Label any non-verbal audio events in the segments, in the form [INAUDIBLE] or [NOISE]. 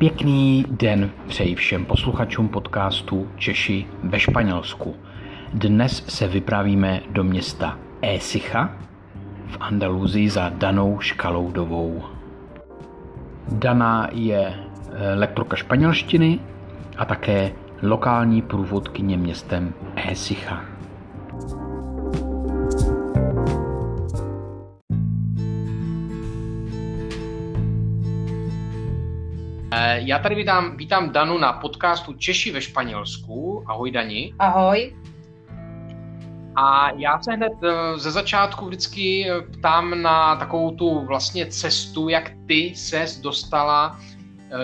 Pěkný den přeji všem posluchačům podcastu Češi ve Španělsku. Dnes se vypravíme do města Écija v Andaluzii za Danou Škaloudovou. Dana je eh, lektorka španělštiny a také lokální průvodkyně městem Écija. Já tady vítám, vítám Danu na podcastu Češi ve Španělsku. Ahoj Dani. Ahoj. A já se hned eh, ze začátku vždycky eh, ptám na takovou tu vlastně cestu, jak ty ses dostala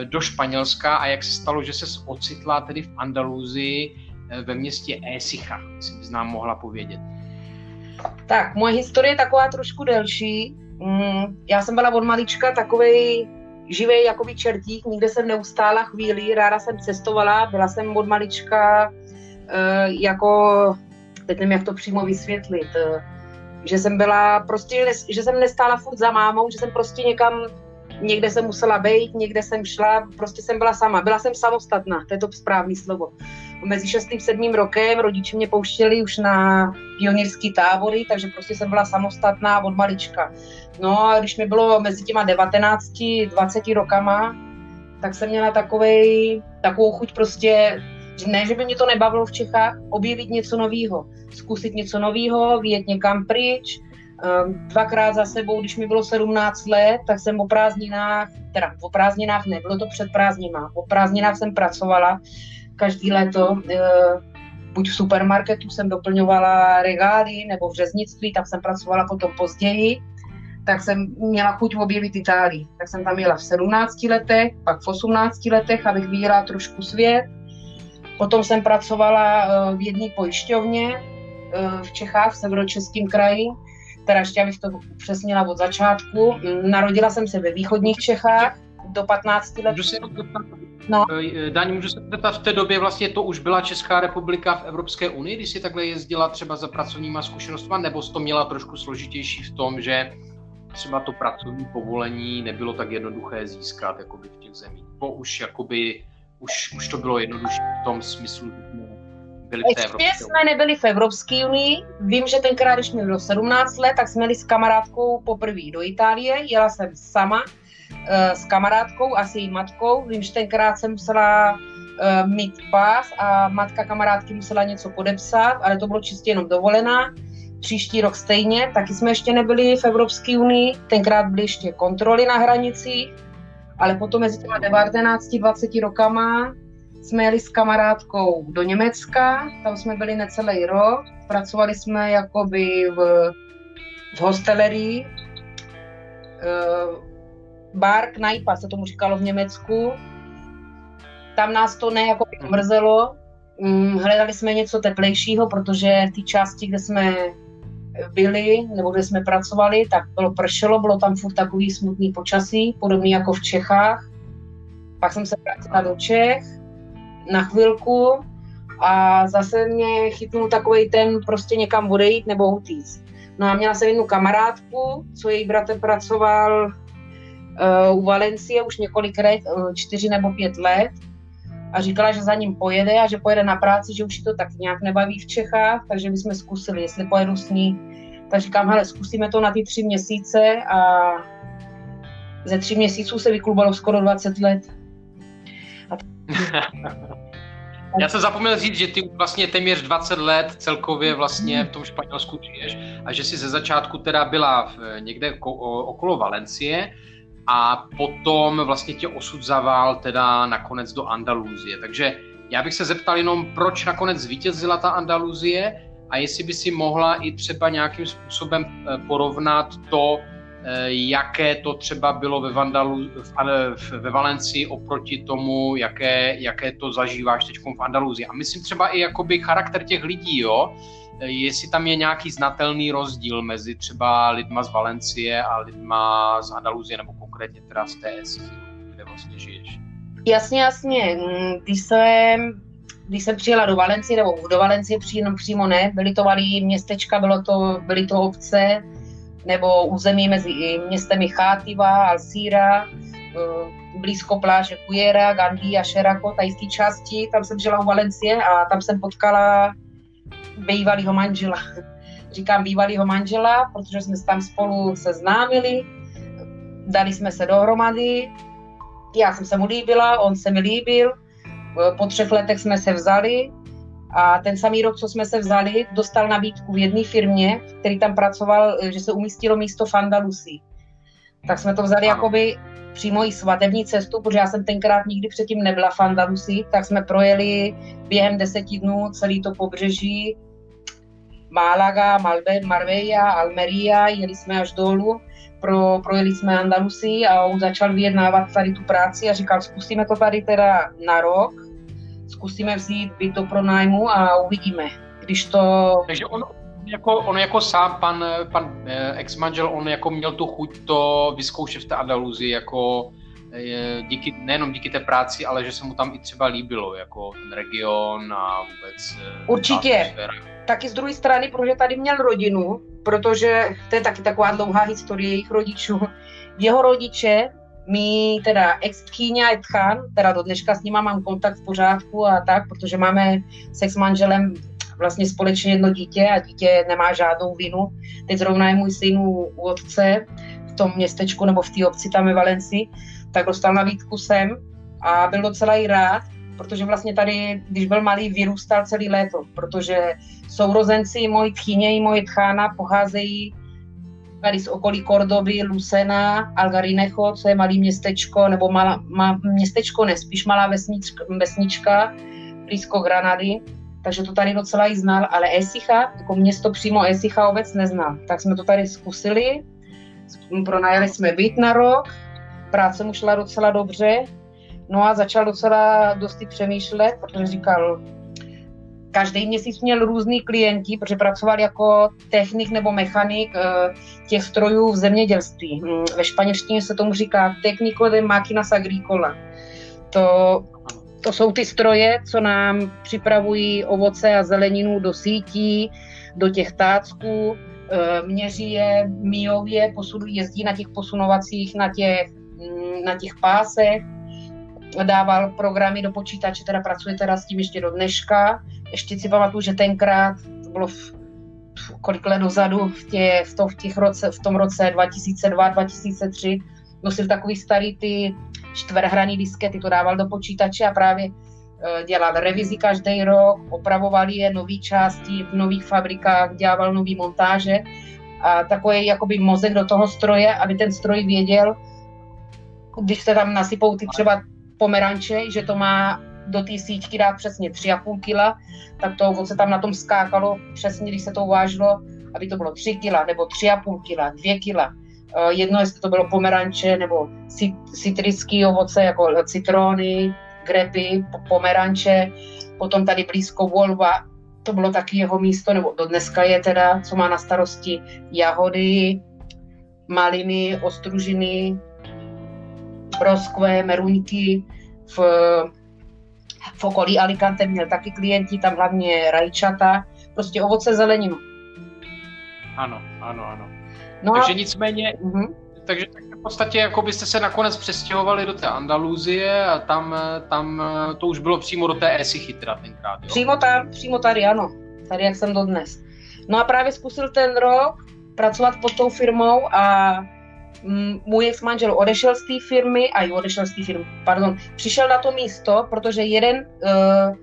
do Španělska a jak se stalo, že se ocitla tedy v Andaluzii ve městě Écija, jestli bys nám mohla povědět. Tak, moje historie je taková trošku delší. Mm, já jsem byla od malička takovej živý jakoby čertík, nikde jsem neustála chvíli, ráda jsem cestovala, byla jsem od malička uh, jako, teď nevím, jak to přímo vysvětlit, uh, že jsem byla prostě, že jsem nestála furt za mámou, že jsem prostě někam, někde jsem musela být, někde jsem šla, prostě jsem byla sama, byla jsem samostatná, to je to správné slovo mezi 6. a 7. rokem rodiče mě pouštěli už na pionýrský tábory, takže prostě jsem byla samostatná od malička. No a když mi bylo mezi těma 19, 20 rokama, tak jsem měla takovej, takovou chuť prostě, ne, že by mě to nebavilo v Čechách, objevit něco nového, zkusit něco nového, vyjet někam pryč, ehm, dvakrát za sebou, když mi bylo 17 let, tak jsem o prázdninách, teda o prázdninách ne, bylo to před prázdninách, o prázdninách jsem pracovala každý léto eh, buď v supermarketu jsem doplňovala regály, nebo v řeznictví, tam jsem pracovala potom později, tak jsem měla chuť objevit Itálii. Tak jsem tam jela v 17 letech, pak v 18 letech, abych viděla trošku svět. Potom jsem pracovala eh, v jedné pojišťovně eh, v Čechách, v severočeském kraji, teda ještě abych to upřesnila od začátku. Narodila jsem se ve východních Čechách do 15 let. No. Eh, Daň, můžu se zeptat, v té době vlastně to už byla Česká republika v Evropské unii, když si takhle jezdila třeba za pracovníma zkušenostmi, nebo jsi to měla trošku složitější v tom, že třeba to pracovní povolení nebylo tak jednoduché získat jakoby v těch zemích. Po už jakoby, už, už to bylo jednodušší v tom smyslu, že jsme byli v té Evropské unii. jsme nebyli v Evropské unii. Vím, že tenkrát, když mi bylo 17 let, tak jsme jeli s kamarádkou poprvé do Itálie. Jela jsem sama s kamarádkou a s její matkou. Vím, že tenkrát jsem musela uh, mít pás a matka kamarádky musela něco podepsat, ale to bylo čistě jenom dovolená. Příští rok stejně, taky jsme ještě nebyli v Evropské unii, tenkrát byly ještě kontroly na hranicích, ale potom mezi těma 19-20 rokama jsme jeli s kamarádkou do Německa, tam jsme byli necelý rok, pracovali jsme jakoby v, v hostelerii, eh, bar Knajpa se tomu říkalo v Německu. Tam nás to ne jako mrzelo. Mm, hledali jsme něco teplejšího, protože v té části, kde jsme byli, nebo kde jsme pracovali, tak bylo pršelo, bylo tam furt takový smutný počasí, podobný jako v Čechách. Pak jsem se vrátila do Čech na chvilku a zase mě chytnul takový ten prostě někam odejít nebo utíct. No a měla jsem jednu kamarádku, co její bratr pracoval u Valencie už několik let, eh, čtyři nebo pět let a říkala, že za ním pojede a že pojede na práci, že už ji to tak nějak nebaví v Čechách, takže bychom zkusili, jestli pojedu s ní. Tak říkám, hele, zkusíme to na ty tři měsíce a ze tří měsíců se vyklubalo skoro 20 let. A [LAUGHS] Já jsem zapomněl říct, že ty vlastně téměř 20 let celkově vlastně v tom Španělsku žiješ a že jsi ze začátku teda byla v, někde okolo Valencie, a potom vlastně tě osud zavál teda nakonec do Andalúzie. Takže já bych se zeptal jenom, proč nakonec zvítězila ta Andaluzie a jestli by si mohla i třeba nějakým způsobem eh, porovnat to, eh, jaké to třeba bylo ve, Vandalu, ve Valencii oproti tomu, jaké, jaké to zažíváš teď v Andaluzii. A myslím třeba i jakoby charakter těch lidí, jo, eh, jestli tam je nějaký znatelný rozdíl mezi třeba lidma z Valencie a lidma z Andaluzie nebo konkrétně teda z té kde vlastně žiješ. Jasně, jasně. Když jsem, když jsem přijela do Valencie, nebo do Valencie přímo, přímo ne, byly to malé městečka, bylo to, byly to obce, nebo území mezi městem Chátiva, Alcíra, eh, blízko pláže Kujera, Gandhi a Šerako, té části, tam jsem žila u Valencie a tam jsem potkala bývalýho manžela. Říkám bývalýho manžela, protože jsme se tam spolu seznámili, dali jsme se dohromady, já jsem se mu líbila, on se mi líbil, po třech letech jsme se vzali a ten samý rok, co jsme se vzali, dostal nabídku v jedné firmě, který tam pracoval, že se umístilo místo v Andalusii. Tak jsme to vzali jakoby přímo i svatební cestu, protože já jsem tenkrát nikdy předtím nebyla v Andalusii, tak jsme projeli během deseti dnů celý to pobřeží, Málaga, Malbe, Marbella, Almeria, jeli jsme až dolů, pro, projeli jsme Andalusii a on začal vyjednávat tady tu práci a říkal, zkusíme to tady teda na rok, zkusíme vzít byt do pronájmu a uvidíme. Když to... Takže on, jako, on jako sám, pan, pan eh, ex-manžel, on jako měl tu chuť to vyzkoušet v té Andaluzii, jako eh, díky, nejenom díky té práci, ale že se mu tam i třeba líbilo, jako ten region a vůbec... Eh, Určitě. Taky z druhé strany, protože tady měl rodinu, protože to je taky taková dlouhá historie jejich rodičů. Jeho rodiče my teda ex a tchan, teda do dneška s nima mám kontakt v pořádku a tak, protože máme s manželem vlastně společně jedno dítě a dítě nemá žádnou vinu. Teď zrovna je můj syn u otce v tom městečku nebo v té obci tam ve Valencii, tak dostal nabídku sem a byl docela i rád, protože vlastně tady, když byl malý, vyrůstal celý léto, protože sourozenci moji tchyně i moje tchána pocházejí tady z okolí Kordoby, Lucena, Algarinecho, co je malý městečko, nebo malá, má, městečko ne, spíš malá vesnička, vesnička blízko Granady, takže to tady docela i znal, ale Esicha, jako město přímo Esicha obec neznám. Tak jsme to tady zkusili, pronajali jsme byt na rok, práce mu šla docela dobře, no a začal docela dosti přemýšlet, protože říkal, každý měsíc měl různý klienti, protože pracoval jako technik nebo mechanik eh, těch strojů v zemědělství. Hm, ve španělštině se tomu říká technico de máquinas agrícola. To, to jsou ty stroje, co nám připravují ovoce a zeleninu do sítí, do těch tácků, eh, měří je, míjou je, jezdí na těch posunovacích, na těch, hm, na těch pásech, dával programy do počítače, teda pracuje teda s tím ještě do dneška. Ještě si pamatuju, že tenkrát, to bylo v, kolik let dozadu, v, tě, v, to, v, těch roce, v tom roce 2002, 2003, nosil takový starý ty čtverhraný diskety, to dával do počítače a právě e, dělal revizi každý rok, opravoval je nové části v nových fabrikách, dělal nové montáže a takový jakoby mozek do toho stroje, aby ten stroj věděl, když se tam nasypou ty třeba pomeranče, že to má do té síťky dát přesně 3,5 kg, tak to ovoce tam na tom skákalo přesně, když se to uvážilo, aby to bylo 3 kg nebo 3,5 kg, 2 kg. Jedno, jestli to bylo pomeranče nebo citrický ovoce, jako citrony, grepy, pomeranče, potom tady blízko Volva, to bylo taky jeho místo, nebo do dneska je teda, co má na starosti jahody, maliny, ostružiny, broskve, meruňky v, v okolí Alicante měl taky klienti, tam hlavně rajčata, prostě ovoce, zeleninu. Ano, ano, ano. No takže a... nicméně, uh-huh. takže v podstatě jako byste se nakonec přestěhovali do té Andaluzie a tam, tam to už bylo přímo do té Esichy teda tenkrát, jo? Přímo tam, přímo tady, ano. Tady, jak jsem dodnes. No a právě zkusil ten rok pracovat pod tou firmou a můj ex-manžel odešel z té firmy, a odešel z té firmy, pardon, přišel na to místo, protože jeden, uh,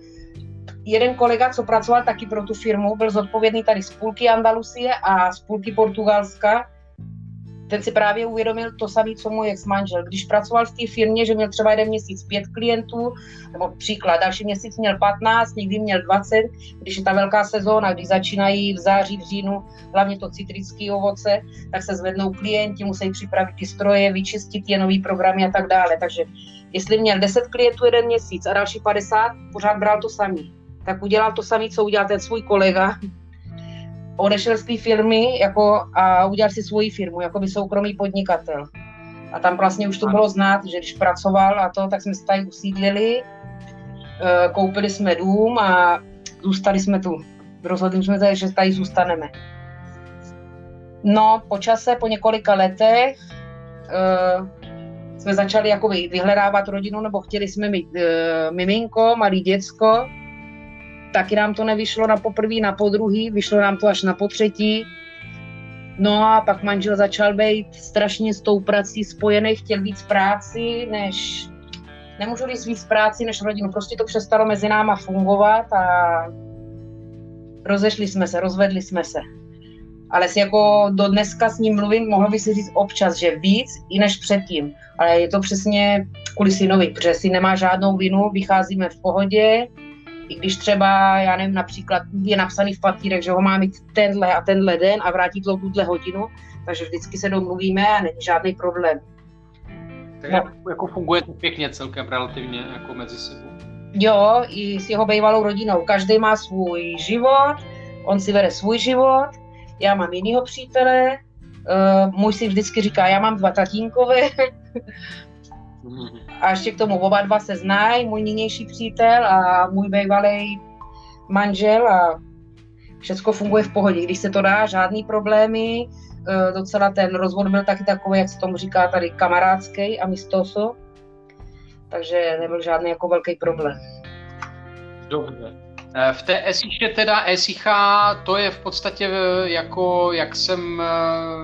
jeden kolega, co pracoval taky pro tu firmu, byl zodpovědný tady z půlky Andalusie a z půlky Portugalska ten si právě uvědomil to samé, co můj ex-manžel. Když pracoval v té firmě, že měl třeba jeden měsíc pět klientů, nebo příklad, další měsíc měl 15, někdy měl 20, když je ta velká sezóna, když začínají v září, v říjnu, hlavně to citrické ovoce, tak se zvednou klienti, musí připravit ty stroje, vyčistit je nový programy a tak dále. Takže jestli měl 10 klientů jeden měsíc a další 50, pořád bral to samý. Tak udělal to samý, co udělal ten svůj kolega, odešel z té firmy jako, a udělal si svoji firmu, jako by soukromý podnikatel. A tam vlastně už to bylo znát, že když pracoval a to, tak jsme se tady usídlili, eh, koupili jsme dům a zůstali jsme tu. Rozhodli jsme se, že tady zůstaneme. No, po čase, po několika letech, eh, jsme začali jako vyhledávat rodinu, nebo chtěli jsme mít uh, miminko, malý děcko, taky nám to nevyšlo na poprvé, na podruhý, vyšlo nám to až na potřetí. No a pak manžel začal být strašně s tou prací spojený, chtěl víc práci, než nemůžu říct víc práci než rodinu. Prostě to přestalo mezi náma fungovat a rozešli jsme se, rozvedli jsme se. Ale si jako do dneska s ním mluvím, mohlo by si říct občas, že víc i než předtím. Ale je to přesně kvůli synovi, protože si nemá žádnou vinu, vycházíme v pohodě, i když třeba, já nevím, například je napsaný v papírech, že ho má mít tenhle a tenhle den a vrátit to tuhle hodinu, takže vždycky se domluvíme a není žádný problém. Tak no. jako funguje to pěkně celkem relativně jako mezi sebou. Jo, i s jeho bývalou rodinou. Každý má svůj život, on si vede svůj život, já mám jinýho přítele, uh, můj si vždycky říká, já mám dva tatínkové, [LAUGHS] a ještě k tomu oba dva se znají, můj nynější přítel a můj bývalý manžel a všechno funguje v pohodě. Když se to dá, žádný problémy, e, docela ten rozvod byl taky takový, jak se tomu říká tady, kamarádský a mistoso, takže nebyl žádný jako velký problém. Dobře. E, v té Esiše teda Esicha, to je v podstatě e, jako, jak jsem,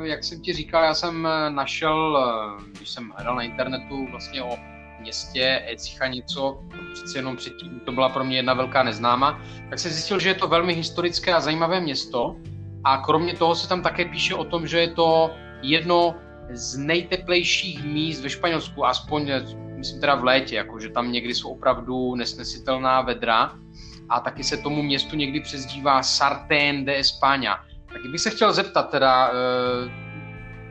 jak jsem ti říkal, já jsem našel, když jsem hledal na internetu vlastně o městě Ecicha něco, přeci jenom předtím to byla pro mě jedna velká neznáma, tak jsem zjistil, že je to velmi historické a zajímavé město. A kromě toho se tam také píše o tom, že je to jedno z nejteplejších míst ve Španělsku, aspoň myslím teda v létě, jako že tam někdy jsou opravdu nesnesitelná vedra a taky se tomu městu někdy přezdívá Sartén de España. Tak bych se chtěl zeptat teda, eh,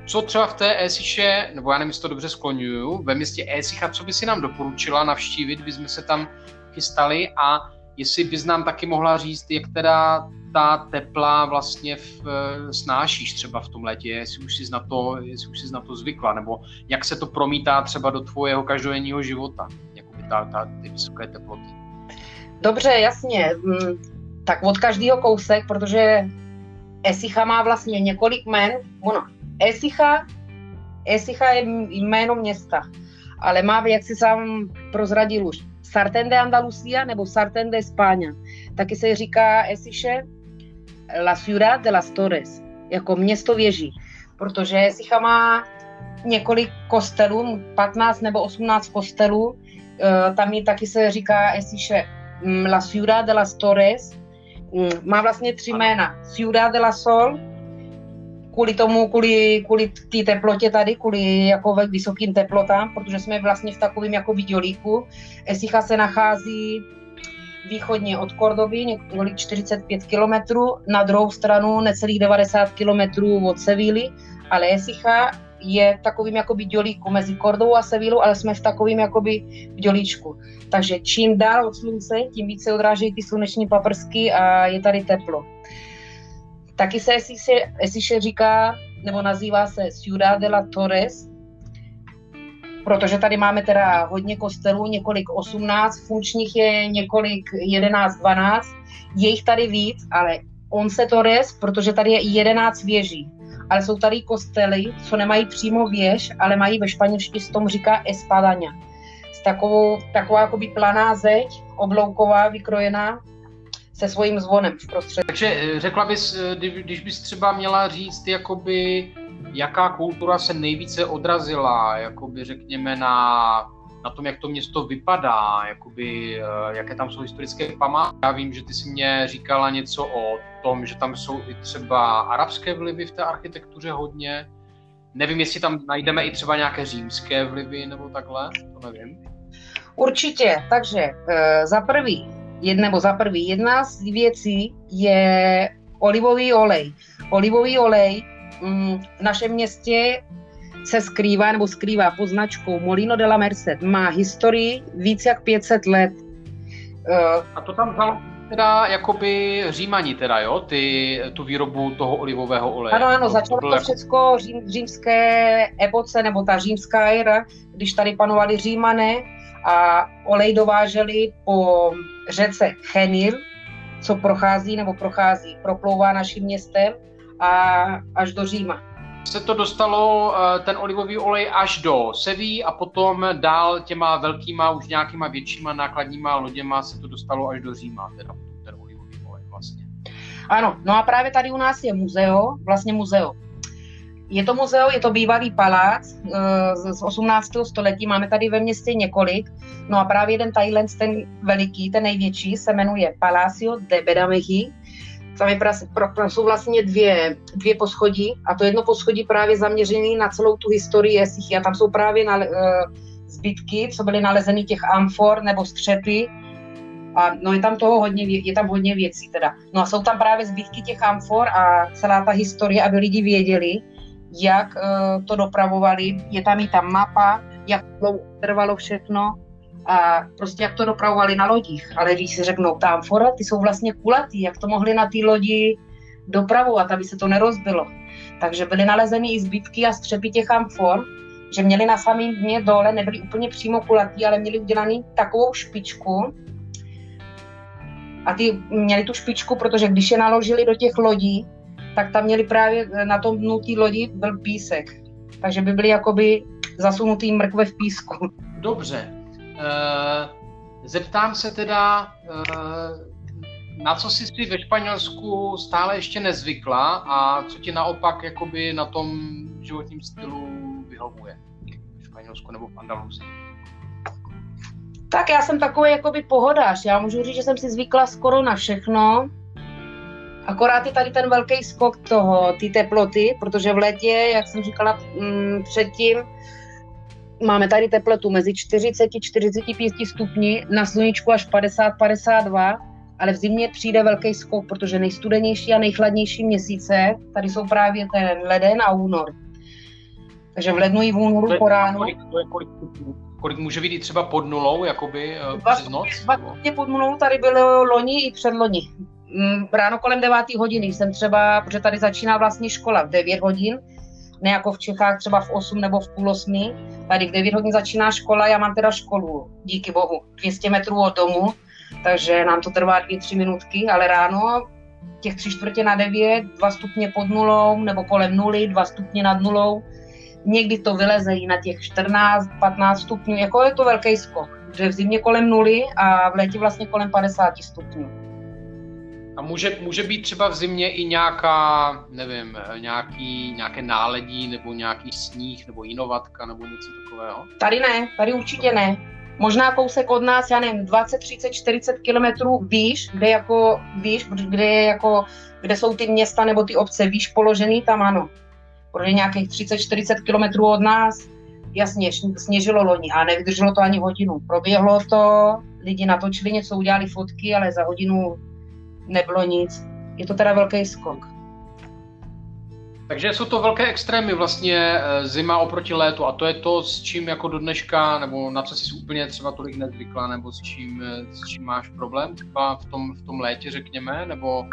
co třeba v té Esiše, nebo já nevím, jestli to dobře skloňuju, ve městě Esicha, co by si nám doporučila navštívit, by jsme se tam chystali a jestli bys nám taky mohla říct, jak teda ta tepla vlastně v, eh, snášíš třeba v tom létě, jestli už jsi na to, jestli už jsi na to zvykla, nebo jak se to promítá třeba do tvojeho každodenního života, jakoby ta, ta, ty vysoké teploty. Dobře, jasně. Mm, tak od každého kousek, protože Esicha má vlastně několik men, ono, Esicha, Esicha je jméno města, ale má, jak si sám prozradil už, Sartén de Andalucía nebo Sartén de España. Taky se říká Esiše La Ciudad de las Torres, jako město věží, protože Esicha má několik kostelů, 15 nebo 18 kostelů, eh, tam je taky se říká Esiše La Ciudad de las Torres, mm, má vlastně tři jména. Ciudad de la Sol, kvůli tomu, kvůli, kvůli té teplotě tady, kvůli jako vysokým teplotám, protože jsme vlastně v takovém jako videolíku. Esicha se nachází východně od Kordoby, několik 45 kilometrů, na druhou stranu necelých 90 kilometrů od Sevíly, ale Esicha je takovým jakoby dělíku mezi Kordou a Sevilou, ale jsme v takovým jakoby dělíčku. Takže čím dál od slunce, tím více odrážejí ty sluneční paprsky a je tady teplo. Taky se Esiše říká, nebo nazývá se Ciudad de la Torres, protože tady máme teda hodně kostelů, několik 18, funkčních je několik 11, 12, je jich tady víc, ale on se Torres, protože tady je 11 věží, ale jsou tady kostely, co nemají přímo věž, ale mají ve španělštině se tomu říká espadaňa. S takovou, taková jakoby planá zeď, oblouková, vykrojená, se svým zvonem v prostředí. Takže eh, řekla bys, eh, když bys třeba měla říct, jakoby, jaká kultura se nejvíce odrazila, jakoby řekněme na, na tom, jak to město vypadá, jakoby, eh, jaké tam jsou historické památky. Já vím, že ty si mě říkala něco o tom, že tam jsou i třeba arabské vlivy v té architektuře hodně. Nevím, jestli tam najdeme i třeba nějaké římské vlivy nebo takhle, to nevím. Určitě, takže za prvý, nebo za prvý, jedna z věcí je olivový olej. Olivový olej mm, v našem městě se skrývá nebo skrývá pod značkou Molino de la Merced. Má historii víc jak 500 let. Uh, A to tam vzal teda jakoby římani teda, jo? Ty, tu výrobu toho olivového oleje. Ano, ano, začalo to, to jako... všechno řím, římské epoce, nebo ta římská éra, když tady panovali římané a olej dováželi po řece Chenil, co prochází nebo prochází, proplouvá naším městem a až do Říma. Se to dostalo, eh, ten olivový olej, až do Seví a potom dál těma velkýma, už nějakýma většíma nákladníma loděma se to dostalo až do Říma, teda ten olivový olej vlastně. Ano, no a právě tady u nás je muzeo, vlastně muzeo. Je to muzeo, je to bývalý palác eh, z 18. století, máme tady ve městě několik. No a právě jeden Thailand, ten veliký, ten největší, se jmenuje Palacio de Bedamehi tam je pra, jsou vlastně dvě, dvě poschodí a to jedno poschodí právě zaměřené na celou tu historii Esichy a tam jsou právě na, uh, zbytky, co byly nalezeny těch amfor nebo střepy a no je tam toho hodně, je tam hodně věcí teda. No a jsou tam právě zbytky těch amfor a celá ta historie, aby lidi věděli, jak uh, to dopravovali. Je tam i ta mapa, jak dlouho trvalo všechno a prostě jak to dopravovali na lodích. Ale když si řeknou, tam fora, ty jsou vlastně kulatý, jak to mohli na té lodi dopravovat, aby se to nerozbilo. Takže byly nalezeny i zbytky a střepy těch amfor, že měli na samém dně dole, nebyli úplně přímo kulatý, ale měli udělaný takovou špičku, a ty měli tu špičku, protože když je naložili do těch lodí, tak tam měli právě na tom dnu té lodi byl písek. Takže by byly jakoby zasunutý mrkve v písku. Dobře, Eh, zeptám se teda, eh, na co jsi si ve Španělsku stále ještě nezvykla a co ti naopak jakoby na tom životním stylu vyhovuje v Španělsku nebo v Andaluzii? Tak já jsem takový jakoby pohodář. Já můžu říct, že jsem si zvykla skoro na všechno. Akorát je tady ten velký skok toho, ty teploty, protože v létě, jak jsem říkala mm, předtím, Máme tady teplotu mezi 40 a 45 stupni, na sluníčku až 50-52, ale v zimě přijde velký skok, protože nejstudenější a nejchladnější měsíce tady jsou právě ten leden a únor. Takže v lednu i v únoru po ránu. Kolik, kolik, kolik může být i třeba pod nulou, jakoby uh, přes noc? Vlastně pod nulou tady bylo loni i předloni. Mm, ráno kolem 9 hodiny jsem třeba, protože tady začíná vlastně škola v 9 hodin, ne jako v Čechách třeba v 8 nebo v půl 8. Tady v 9 hodin začíná škola, já mám teda školu, díky bohu, 200 metrů od domu, takže nám to trvá 2-3 minutky, ale ráno těch tři čtvrtě na 9, 2 stupně pod nulou nebo kolem nuly, 2 stupně nad nulou. Někdy to vyleze i na těch 14, 15 stupňů, jako je to velký skok, že v zimě kolem nuly a v létě vlastně kolem 50 stupňů. A může, může být třeba v zimě i nějaká, nevím, nějaký, nějaké náledí nebo nějaký sníh nebo inovatka nebo něco takového? Tady ne, tady určitě ne. Možná kousek od nás, já nevím, 20, 30, 40 kilometrů výš, kde jako výš, kde jako, kde jsou ty města nebo ty obce výš položený, tam ano. Protože nějakých 30-40 kilometrů od nás, jasně, sněžilo loni a nevydrželo to ani hodinu. Proběhlo to, lidi natočili něco, udělali fotky, ale za hodinu nebylo nic. Je to teda velký skok. Takže jsou to velké extrémy vlastně eh, zima oproti létu a to je to, s čím jako do dneška, nebo na co jsi úplně třeba tolik nezvykla, nebo s čím, eh, s čím máš problém třeba v tom, v tom létě, řekněme, nebo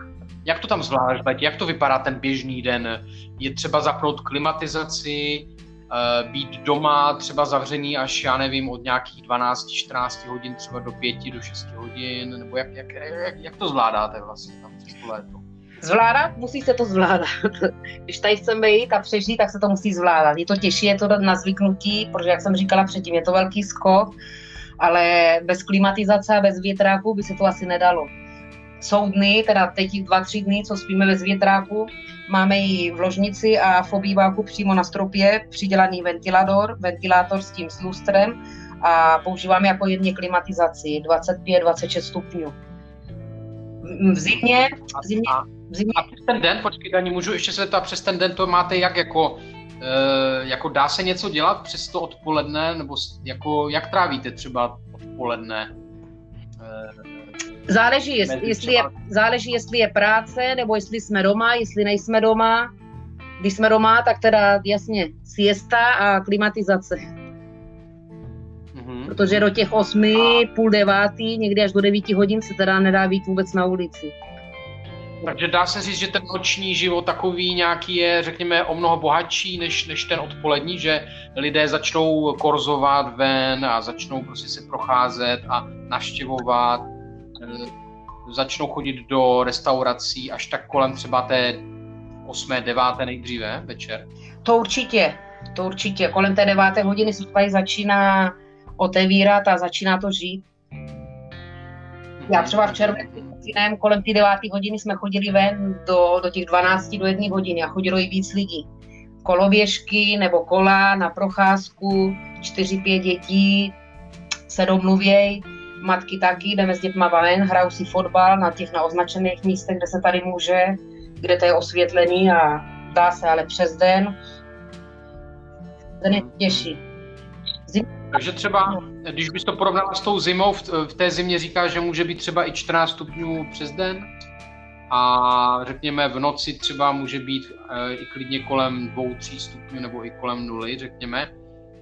jak to tam létě, jak to vypadá ten běžný den? Je třeba zapnout klimatizaci, být doma třeba zavřený až, já nevím, od nějakých 12-14 hodin třeba do 5 do 6 hodin, nebo jak, jak, jak, jak to zvládáte vlastně tam přes to léto? Zvládat? Musí se to zvládat. [LAUGHS] Když tady chceme jít a přežít, tak se to musí zvládat. Je to těžší, je to na zvyknutí, protože jak jsem říkala předtím, je to velký skok, ale bez klimatizace a bez větráku by se to asi nedalo jsou dny, teda teď dva, tři dny, co spíme bez větráku, máme i v ložnici a v obýváku přímo na stropě přidělaný ventilátor, ventilátor s tím s lustrem a používáme jako jedně klimatizaci 25-26 stupňů. V zimě, v zimě, v zimě... A přes ten den, počkej, Dani, můžu ještě se zeptat, přes ten den to máte jak jako, e, jako dá se něco dělat přes to odpoledne, nebo jako, jak trávíte třeba odpoledne? E, Záleží, jestli, jestli je, záleží, jestli je práce, nebo jestli jsme doma, jestli nejsme doma. Když jsme doma, tak teda jasně siesta a klimatizace. Mm-hmm. Protože do těch osmi, a... půl devátý, někdy až do devíti hodin se teda nedá být vůbec na ulici. Takže dá se říct, že ten noční život takový nějaký je, řekněme, o mnoho bohatší než, než ten odpolední, že lidé začnou korzovat ven a začnou prostě se procházet a naštěvovat začnou chodit do restaurací až tak kolem třeba té 8. 9. nejdříve večer? To určitě, to určitě. Kolem té deváté hodiny se tady začíná otevírat a začíná to žít. Já třeba v červenci kolem té deváté hodiny jsme chodili ven do, do těch 12 do 1 hodiny a chodilo i víc lidí. Koloběžky nebo kola na procházku, 4-5 dětí se domluvěj, matky taky, jdeme s dětma ven, hrajou si fotbal na těch naoznačených místech, kde se tady může, kde to je osvětlený a dá se ale přes den. Ten je těžší. Zim... Takže třeba, když bys to porovnal s tou zimou, v, v té zimě říká, že může být třeba i 14 stupňů přes den a řekněme v noci třeba může být e, i klidně kolem 2-3 stupňů nebo i kolem nuly, řekněme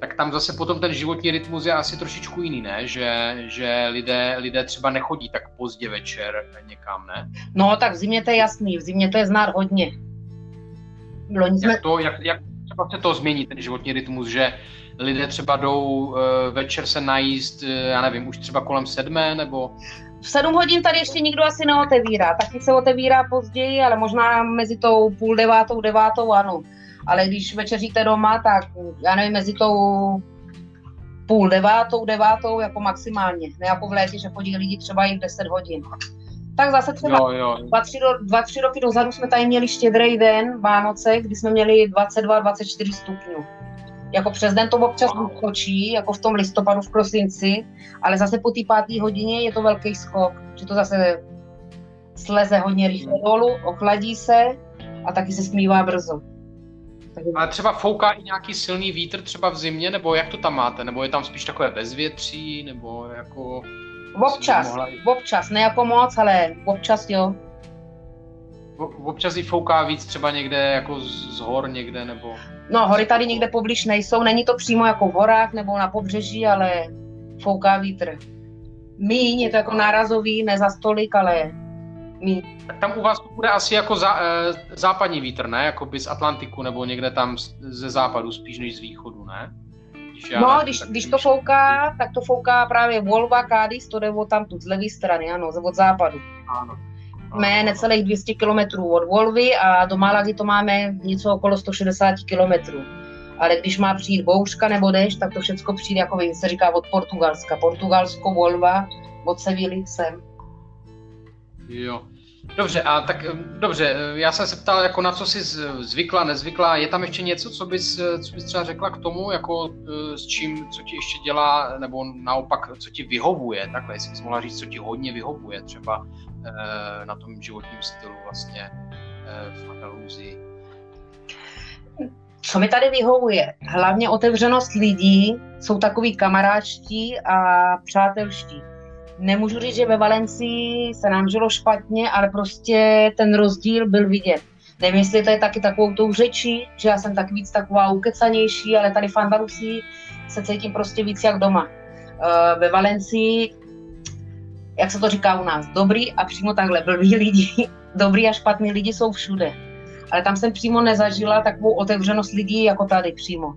tak tam zase potom ten životní rytmus je asi trošičku jiný, ne? Že, že lidé, lidé třeba nechodí tak pozdě večer někam, ne? No, tak v zimě to je jasný, v zimě to je znát hodně. Loni jsme... jak, to, jak, jak třeba se to změní, ten životní rytmus, že lidé třeba jdou uh, večer se najíst, uh, já nevím, už třeba kolem sedmé, nebo... V sedm hodin tady ještě nikdo asi neotevírá, taky se otevírá později, ale možná mezi tou půl devátou, devátou, ano ale když večeříte doma, tak já nevím, mezi tou půl devátou, devátou jako maximálně. Ne jako v létě, že chodí lidi třeba i v 10 hodin. Tak zase třeba jo, jo. Dva, tři, dva, tři roky dozadu jsme tady měli štědrý den, Vánoce, kdy jsme měli 22-24 stupňů. Jako přes den to občas skočí, jako v tom listopadu, v prosinci, ale zase po té páté hodině je to velký skok, že to zase sleze hodně rychle dolů, ochladí se a taky se smívá brzo. Ale třeba fouká i nějaký silný vítr třeba v zimě, nebo jak to tam máte? Nebo je tam spíš takové bezvětří, nebo jako... Občas, mohla... občas, ne jako moc, ale občas jo. V, občas i fouká víc třeba někde jako z, z hor někde, nebo... No, hory tady někde poblíž nejsou, není to přímo jako v horách nebo na pobřeží, ale fouká vítr. Míň, je to jako nárazový, ne za stolik, ale tam u vás to bude asi jako zá, e, západní vítr, ne? Jako by z Atlantiku nebo někde tam ze západu spíš než z východu, ne? Když já no, když, když to fouká, tak to fouká právě Volva, Cádiz, to jde od tamtud, z levé strany, ano, od západu. Ano. Jsme necelých 200 km od Volvy a do Malagy to máme něco okolo 160 km. Ale když má přijít bouřka nebo dešť, tak to všechno přijde, jako se říká, od Portugalska. Portugalsko, Volva, od Sevilly sem. Jo. Dobře, a tak dobře, já jsem se ptal, jako na co jsi zvykla, nezvykla, je tam ještě něco, co bys, co bys třeba řekla k tomu, jako s čím, co ti ještě dělá, nebo naopak, co ti vyhovuje, takhle, jestli bys mohla říct, co ti hodně vyhovuje třeba na tom životním stylu vlastně v Andaluzii. Co mi tady vyhovuje? Hlavně otevřenost lidí, jsou takový kamaráčtí a přátelští nemůžu říct, že ve Valencii se nám žilo špatně, ale prostě ten rozdíl byl vidět. Nevím, jestli to je taky takovou tou řečí, že já jsem tak víc taková ukecanější, ale tady v Andalusii se cítím prostě víc jak doma. Uh, ve Valencii, jak se to říká u nás, dobrý a přímo takhle blbý lidi, [LAUGHS] dobrý a špatný lidi jsou všude. Ale tam jsem přímo nezažila takovou otevřenost lidí jako tady přímo.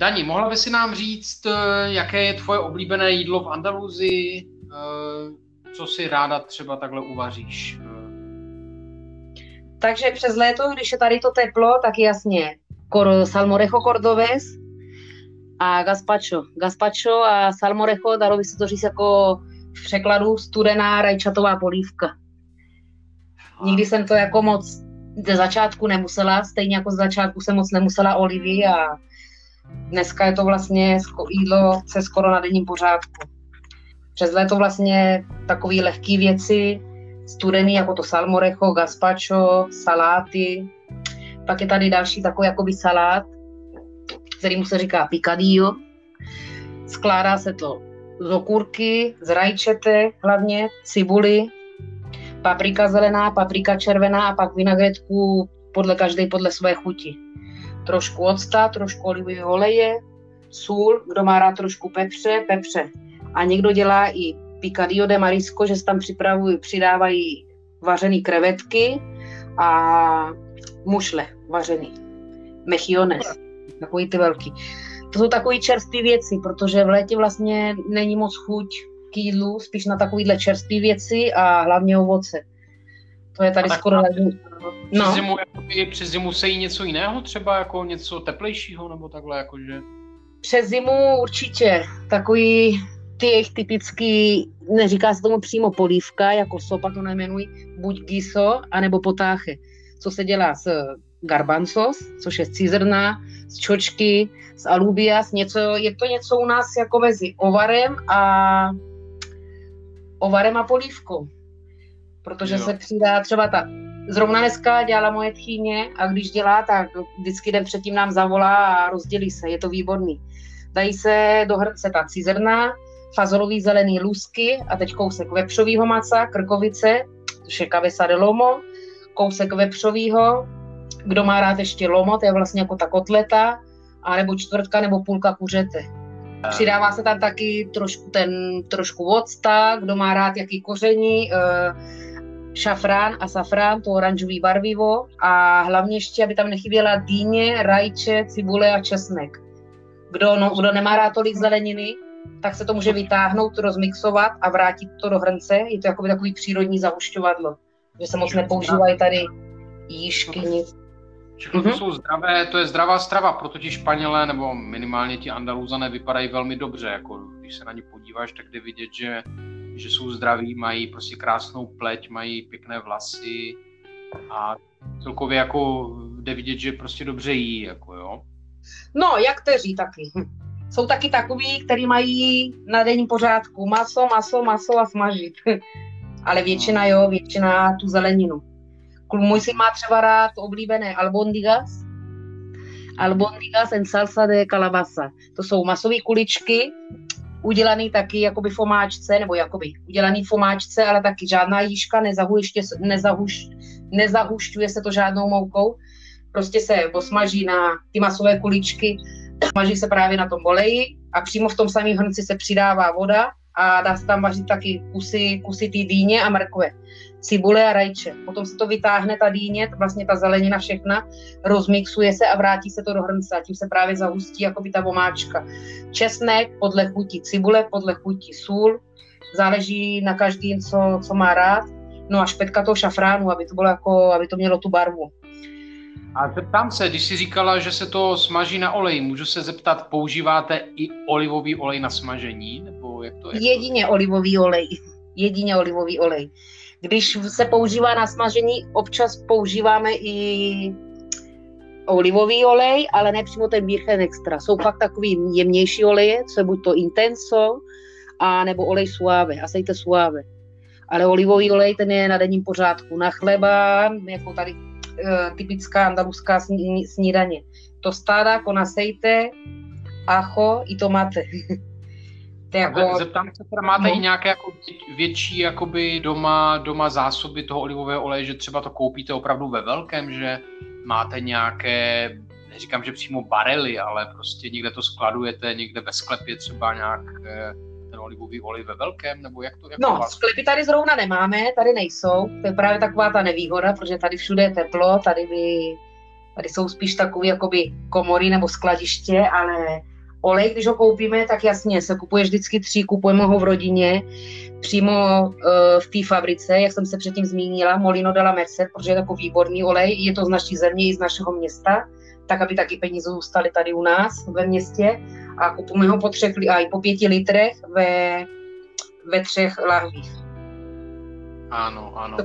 Dani, mohla by si nám říct, eh, jaké je tvoje oblíbené jídlo v Andaluzii? Eh, co si ráda třeba takhle uvaříš? Takže přes léto, když je tady to teplo, tak jasně salmorejo cordobés a gazpacho. Gazpacho a salmorejo, dalo by se to říct jako v překladu studená rajčatová polívka. Nikdy jsem to jako moc ze začátku nemusela, stejně jako z začátku jsem moc nemusela olivy a Dneska je to vlastně jídlo se skoro na denním pořádku. Přes léto vlastně takové lehké věci, studený jako to salmorecho, gazpacho, saláty. Pak je tady další takový jakoby salát, který mu se říká picadillo. Skládá se to z okurky, z rajčete hlavně, cibuli, paprika zelená, paprika červená a pak vinagretku podle každý podle své chuti. Trošku octa, trošku olivového oleje, sůl, kdo má rád trošku pepře, pepře. A někdo dělá i picadillo de marisco, že se tam připravují, přidávají vařené krevetky a mušle vařený. Mechiones, takový ty velký. To jsou takové čerstvé věci, protože v létě vlastně není moc chuť k jídlu, spíš na takovýhle čerstvé věci a hlavně ovoce. To je tady skoro No. Přes zimu, jakoby, přes zimu se jí něco jiného, třeba jako něco teplejšího, nebo takhle, jakože? Přes zimu určitě. Takový ty jejich typický, neříká se tomu přímo polívka, jako sopa to nejmenují, buď giso, anebo potáche. Co se dělá s garbanzos, což je cizrna, z čočky, z alubias, něco, je to něco u nás jako mezi ovarem a ovarem a polívkou. Protože jo. se přidá třeba ta, zrovna dneska dělala moje tchýně a když dělá, tak vždycky den předtím nám zavolá a rozdělí se, je to výborný. Dají se do hrnce ta cizrna, fazolový zelený lusky a teď kousek vepřového maca, krkovice, což je kavesa de lomo, kousek vepřového, kdo má rád ještě lomo, to je vlastně jako ta kotleta, a nebo čtvrtka nebo půlka kuřete. Přidává se tam taky trošku ten, trošku octa, kdo má rád jaký koření, uh, šafrán a safrán, to oranžový barvivo a hlavně ještě, aby tam nechyběla dýně, rajče, cibule a česnek. Kdo, no, kdo nemá rád tolik zeleniny, tak se to může vytáhnout, rozmixovat a vrátit to do hrnce. Je to jako takový přírodní zahušťovadlo, že se moc nepoužívají tady jížky, nic. Všechno to jsou zdravé, to je zdravá strava, proto ti Španělé nebo minimálně ti Andaluzané vypadají velmi dobře. Jako, když se na ně podíváš, tak jde vidět, že, že jsou zdraví, mají prostě krásnou pleť, mají pěkné vlasy a celkově jako jde vidět, že prostě dobře jí. Jako, jo. No, jak teří taky. [LAUGHS] Jsou taky takový, který mají na denním pořádku maso, maso, maso a smažit. [LAUGHS] Ale většina jo, většina tu zeleninu. Můj si má třeba rád oblíbené albondigas, albondigas en salsa de calabaza. To jsou masové kuličky, udělaný taky jakoby fomáčce, nebo jakoby udělaný fomáčce, ale taky žádná jížka, nezahuště, nezahuš, nezahušťuje se to žádnou moukou. Prostě se posmaží na ty masové kuličky, [CLEARS THROAT] smaží se právě na tom oleji a přímo v tom samém hrnci se přidává voda a dá se tam vařit taky kusy, kusy ty dýně a mrkve cibule a rajče. Potom se to vytáhne ta dýně, vlastně ta zelenina všechna, rozmixuje se a vrátí se to do hrnce a tím se právě zahustí jako by ta vomáčka. Česnek podle chuti, cibule podle chuti, sůl, záleží na každým, co, co má rád. No a špetka toho šafránu, aby to bylo jako, aby to mělo tu barvu. A zeptám se, když jsi říkala, že se to smaží na oleji, můžu se zeptat, používáte i olivový olej na smažení? Nebo jak to je? Jedině olivový olej. Jedině olivový olej. Když se používá na smažení, občas používáme i olivový olej, ale ne přímo ten Virgen Extra. Jsou pak takový jemnější oleje, co je buď to Intenso, a nebo olej suave, aceite suave. Ale olivový olej, ten je na denním pořádku. Na chleba, jako tady e, typická andaluská snídaně. Tostada con aceite, ajo i tomate. [LAUGHS] Jako... Zeptám se, teda máte no. i nějaké jako větší jakoby doma, doma zásoby toho olivového oleje, že třeba to koupíte opravdu ve velkém, že máte nějaké, neříkám, že přímo barely, ale prostě někde to skladujete, někde ve sklepě třeba nějak eh, ten olivový olej ve velkém, nebo jak to? Jak no, vás... sklepy tady zrovna nemáme, tady nejsou, to je právě taková ta nevýhoda, protože tady všude je teplo, tady by, tady jsou spíš takové jakoby komory nebo skladiště, ale Olej, když ho koupíme, tak jasně, se kupuje vždycky tři, kupujeme ho v rodině, přímo uh, v té fabrice, jak jsem se předtím zmínila, Molino de la Merced, protože je to jako výborný olej, je to z naší země i z našeho města, tak aby taky peníze zůstaly tady u nás ve městě a kupujeme ho po třech, a i po pěti litrech ve, ve třech lahvích. Ano, ano.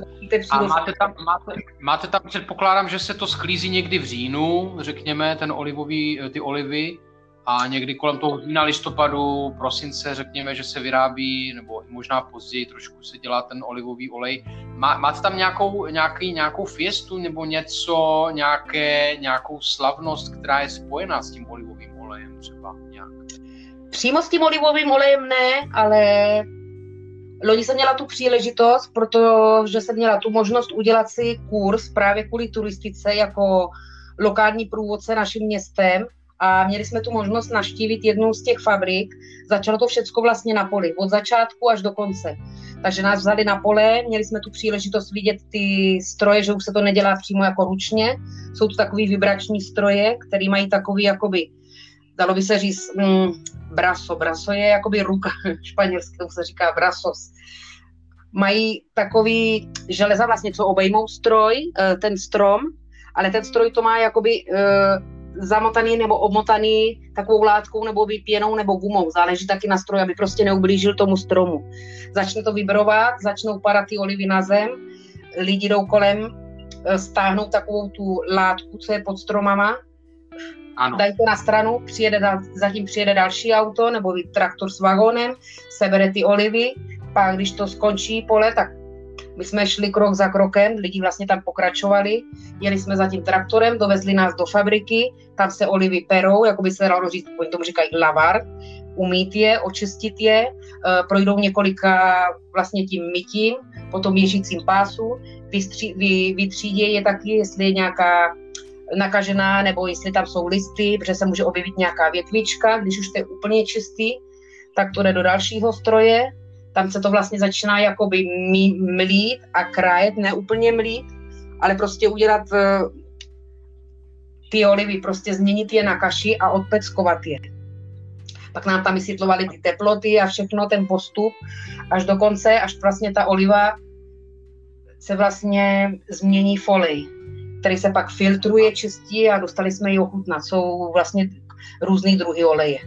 A máte tam, máte, máte tam, předpokládám, že se to sklízí někdy v říjnu, řekněme, ten olivový, ty olivy, a někdy kolem toho října, listopadu, prosince, řekněme, že se vyrábí, nebo možná později trošku se dělá ten olivový olej. Má, máte tam nějakou, nějaký, nějakou fiestu nebo něco, nějaké, nějakou slavnost, která je spojená s tím olivovým olejem třeba nějak? Přímo s tím olivovým olejem ne, ale Loni jsem měla tu příležitost, protože jsem měla tu možnost udělat si kurz právě kvůli turistice jako lokální průvodce naším městem a měli jsme tu možnost naštívit jednu z těch fabrik. Začalo to všechno vlastně na poli, od začátku až do konce. Takže nás vzali na pole, měli jsme tu příležitost vidět ty stroje, že už se to nedělá přímo jako ručně. Jsou to takový vibrační stroje, které mají takový jakoby, dalo by se říct, mm, braso. Braso je jakoby ruka, [LAUGHS] španělsky to se říká brasos. Mají takový železa vlastně, co obejmou stroj, eh, ten strom, ale ten stroj to má jakoby uh, zamotaný nebo obmotaný takovou látkou nebo vypěnou nebo gumou. Záleží taky na stroji, aby prostě neublížil tomu stromu. Začne to vibrovat, začnou padat ty olivy na zem, lidi jdou kolem, eh, stáhnou takovou tu látku, co je pod stromama, ano. dají to na stranu, přijede, zatím přijede další auto nebo traktor s vagónem, sebere ty olivy, pak když to skončí pole, tak my jsme šli krok za krokem, lidi vlastně tam pokračovali, jeli jsme za tím traktorem, dovezli nás do fabriky, tam se olivy perou, jako by se dalo říct, oni tomu říkají lavar, umít je, očistit je, eh, projdou několika vlastně tím mytím, potom ježícím pásu, vystří, vy, vytřídě je taky, jestli je nějaká nakažená, nebo jestli tam jsou listy, protože se může objevit nějaká větvička, když už je úplně čistý, tak to jde do dalšího stroje, tam se to vlastně začíná jakoby mlít a krájet, ne úplně mlít, ale prostě udělat eh, ty olivy, prostě změnit je na kaši a odpeckovat je. Pak nám tam vysvětlovali ty teploty a všechno, ten postup, až do konce, až vlastně ta oliva se vlastně změní folej, který se pak filtruje, čistí a dostali jsme ji ochutnat. Jsou vlastně různý druhy oleje,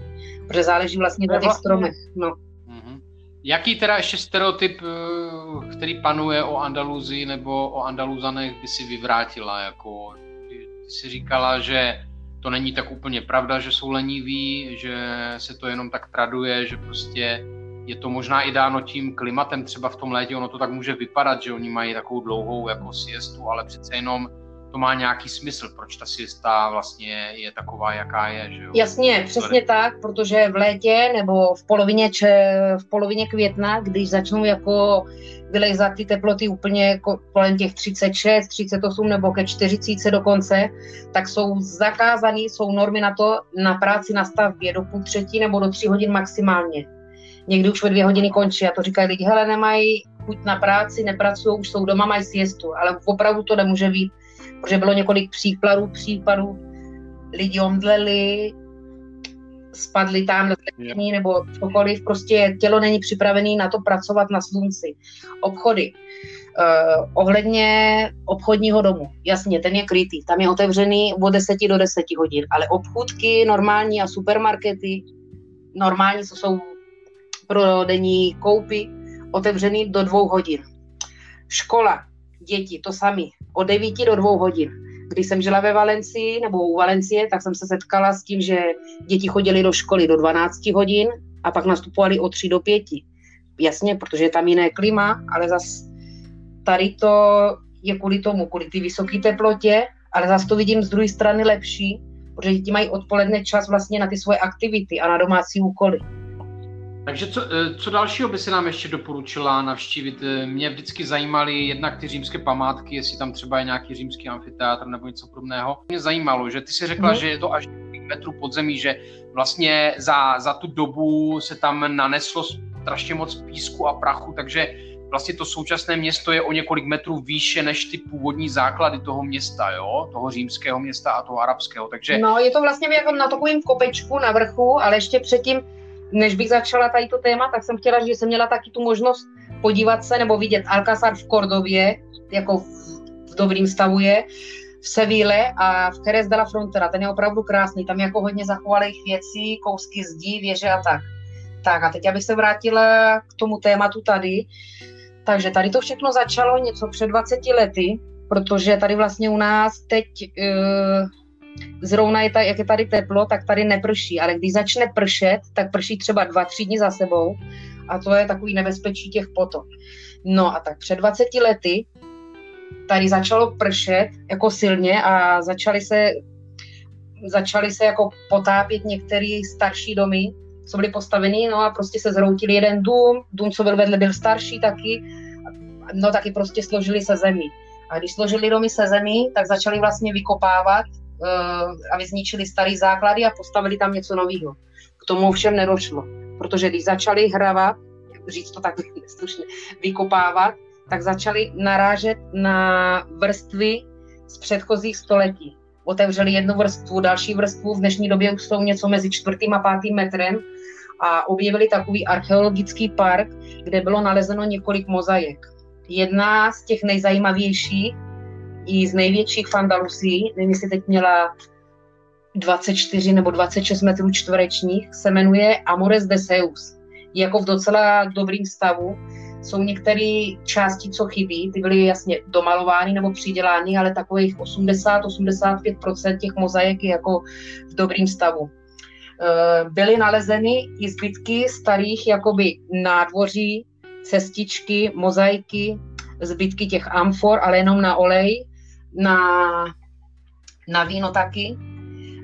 protože záleží vlastně na těch vlastně... stromech. No. Jaký teda ještě stereotyp, eh, který panuje o Andaluzii nebo o Andaluzanech, by si vyvrátila? Jako, ty si říkala, že to není tak úplně pravda, že jsou leniví, že se to jenom tak traduje, že prostě je to možná i dáno tím klimatem, třeba v tom létě ono to tak může vypadat, že oni mají takovou dlouhou jako siestu, ale přece jenom to má nějaký smysl, proč ta siesta vlastně je taková, jaká je. Že jo? Jasně, přesně tak, protože v létě nebo v polovině, če, v polovině května, když začnou jako vylejzat ty teploty úplně kolem těch 36, 38 nebo ke 40 dokonce, tak jsou zakázané, jsou normy na to na práci na stavbě do půl třetí nebo do tří hodin maximálně. Někdy už ve dvě hodiny končí a to říkají lidi, hele, nemají chuť na práci, nepracují, už jsou doma, mají siestu, ale opravdu to nemůže být protože bylo několik příkladů, případů, lidi omdleli, spadli tam do zlepšení nebo cokoliv, prostě tělo není připravené na to pracovat na slunci. Obchody. Uh, ohledně obchodního domu. Jasně, ten je krytý, tam je otevřený od 10 do 10 hodin, ale obchůdky normální a supermarkety, normální, co jsou pro denní koupy, otevřený do dvou hodin. Škola, děti, to sami, od 9 do 2 hodin. Když jsem žila ve Valencii nebo u Valencie, tak jsem se setkala s tím, že děti chodily do školy do 12 hodin a pak nastupovali o 3 do 5. Jasně, protože je tam jiné klima, ale zas tady to je kvůli tomu, kvůli ty vysoké teplotě, ale zase to vidím z druhé strany lepší, protože děti mají odpoledne čas vlastně na ty svoje aktivity a na domácí úkoly. Takže co, eh, co dalšího by se nám ještě doporučila navštívit? Eh, mě vždycky zajímaly jednak ty římské památky, jestli tam třeba je nějaký římský amfiteátr nebo něco podobného. Mě zajímalo, že ty si řekla, no. že je to až metru podzemí, že vlastně za, za tu dobu se tam naneslo strašně moc písku a prachu, takže vlastně to současné město je o několik metrů výše než ty původní základy toho města, jo? toho římského města a toho arabského. Takže... No, je to vlastně jako na takovém kopečku na vrchu, ale ještě předtím než bych začala tady to téma, tak jsem chtěla, že jsem měla taky tu možnost podívat se nebo vidět Alcázar v Kordově, jako v, v dobrým stavu je, v Seville a v Jerez de la Frontera. Ten je opravdu krásný, tam je jako hodně zachovalých věcí, kousky zdí, věže a tak. Tak a teď abych se vrátila k tomu tématu tady. Takže tady to všechno začalo něco před 20 lety, protože tady vlastně u nás teď uh, zrovna je ta, jak je tady teplo, tak tady neprší, ale když začne pršet, tak prší třeba dva, tři dny za sebou a to je takový nebezpečí těch potok. No a tak před 20 lety tady začalo pršet jako silně a začaly se, začaly se jako potápět některé starší domy, co byly postaveny, no a prostě se zhroutili jeden dům, dům, co byl vedle, byl starší taky, no taky prostě složili se zemí. A když složili domy se zemí, tak začali vlastně vykopávat, aby zničili staré základy a postavili tam něco nového. K tomu všem nedošlo, protože když začali hravat, říct to tak neslušně, vykopávat, tak začali narážet na vrstvy z předchozích století. Otevřeli jednu vrstvu, další vrstvu, v dnešní době už jsou něco mezi čtvrtým a pátým metrem a objevili takový archeologický park, kde bylo nalezeno několik mozaik. Jedna z těch nejzajímavějších i z největších v Andalusii, nevím, jestli teď měla 24 nebo 26 metrů čtverečních, se jmenuje Amores de Zeus. Je jako v docela dobrým stavu. Jsou některé části, co chybí, ty byly jasně domalovány nebo přidělány, ale takových 80-85% těch mozaik je jako v dobrým stavu. Eh, byly nalezeny i zbytky starých jakoby nádvoří, cestičky, mozaiky, zbytky těch amfor, ale jenom na olej, na, na víno taky.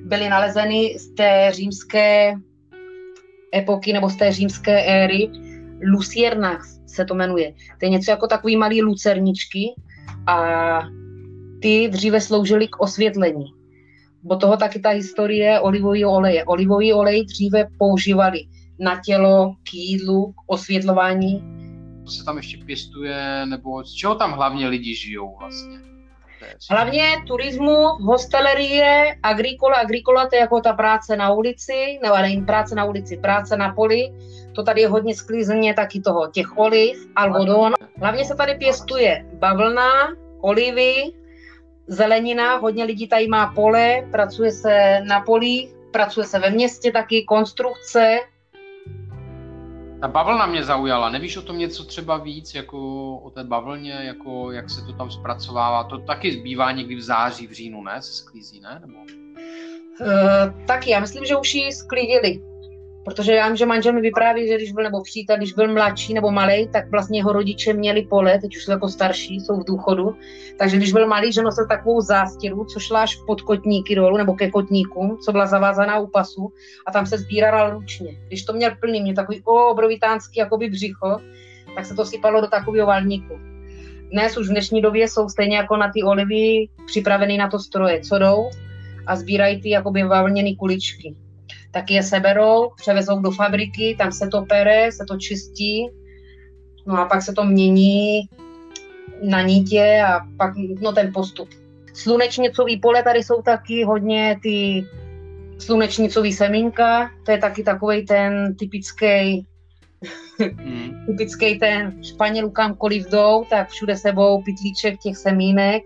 Byly nalezeny z té římské epoky nebo z té římské éry Lucierna se to jmenuje. To je něco jako takový malý lucerničky a ty dříve sloužily k osvětlení. Bo toho taky ta historie olivový oleje. Olivový olej dříve používali na tělo, k jídlu, k osvětlování. Co se tam ještě pěstuje, nebo z čeho tam hlavně lidi žijou vlastně? Hlavně turismu, hostelerie, agrikola. Agrikola to je jako ta práce na ulici, nebo ne práce na ulici, práce na poli. To tady je hodně sklízeně taky toho, těch oliv, algodon. Hlavně se tady pěstuje bavlna, olivy, zelenina, hodně lidí tady má pole, pracuje se na polích, pracuje se ve městě taky, konstrukce, ta bavlna mě zaujala. Nevíš o tom něco třeba víc, jako o té bavlně, jako jak se to tam zpracovává? To taky zbývá někdy v září, v říjnu, ne? Se sklízí, ne? Nebo... Uh, taky, já myslím, že už ji sklidili. Protože já vím, že manžel mi vypráví, že když byl nebo přítel, když byl mladší nebo malý, tak vlastně jeho rodiče měli pole, teď už jsou jako starší, jsou v důchodu. Takže když byl malý, že nosil takovou zástěru, co šla až pod kotníky dolů nebo ke kotníkům, co byla zavázaná u pasu a tam se sbírala ručně. Když to měl plný, měl takový obrovitánský jakoby břicho, tak se to sypalo do takového valníku. Dnes už v dnešní době jsou stejně jako na ty olivy připravený na to stroje, co jdou a sbírají ty jakoby vavlněné kuličky tak je seberou, převezou do fabriky, tam se to pere, se to čistí, no a pak se to mění na nítě a pak no ten postup. Slunečnicový pole tady jsou taky hodně ty slunečnicový semínka, to je taky takový ten typický hmm. [LAUGHS] typický ten Španělů kamkoliv jdou, tak všude sebou pitlíček těch semínek.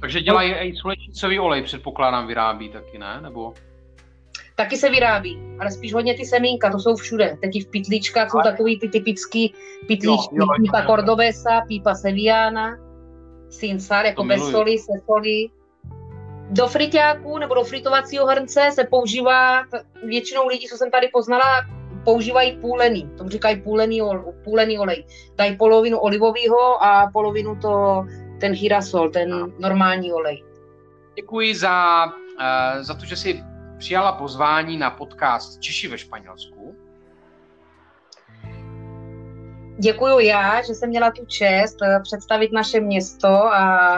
Takže dělají i slunečnicový olej, předpokládám, vyrábí taky, ne? Nebo taky se vyrábí, ale spíš hodně ty semínka, to jsou všude. Teď v pytlíčkách jsou takový ty typický pytlíčky, jo, jo, pípa jo, cordobesa, pípa seviana, sinsar, jako bez soli, se soli. Do friťáku nebo do fritovacího hrnce se používá, většinou lidí, co jsem tady poznala, používají půlený, tomu říkají půlený, půlený olej. Dají polovinu olivového a polovinu to, ten hirasol, ten normální olej. Děkuji za, uh, za to, že jsi přijala pozvání na podcast Češi ve Španělsku. Děkuji já, že jsem měla tu čest eh, představit naše město a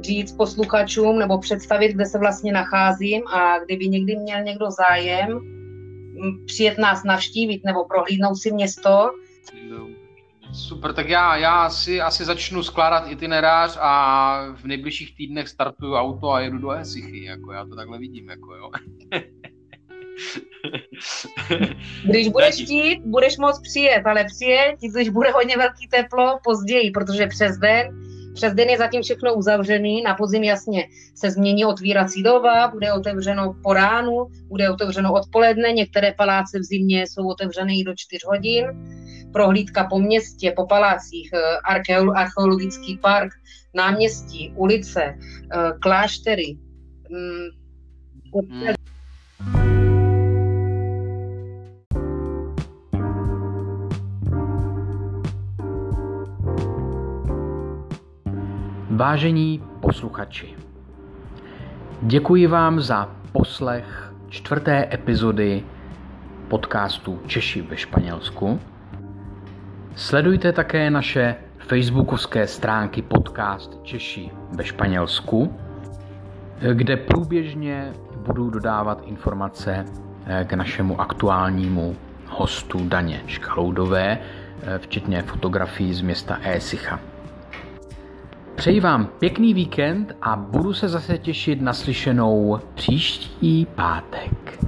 říct posluchačům nebo představit, kde se vlastně nacházím a kdyby někdy měl někdo zájem přijet nás navštívit nebo prohlídnout si město, Super, tak já, já si asi začnu skládat itinerář a v nejbližších týdnech startuju auto a jedu do Esichy, jako já to takhle vidím, jako jo. [LAUGHS] Když budeš chtít, budeš moc přijet, ale přijet, když bude hodně velký teplo, později, protože přes den přes den je zatím všechno uzavřený, na podzim jasně se změní otvírací doba, bude otevřeno po ránu, bude otevřeno odpoledne, některé paláce v zimě jsou otevřeny i do 4 hodin. Prohlídka po městě, po palácích, eh, archeologický park, náměstí, ulice, eh, kláštery. Hmm. Vážení posluchači, děkuji vám za poslech čtvrté epizody podcastu Češi ve Španělsku. Sledujte také naše facebookovské stránky podcast Češi ve Španělsku, kde průběžně budu dodávat informace eh, k našemu aktuálnímu hostu Daně Škaloudové, eh, včetně fotografií z města Ésicha. Přeji vám pěkný víkend a budu se zase těšit na slyšenou příští pátek.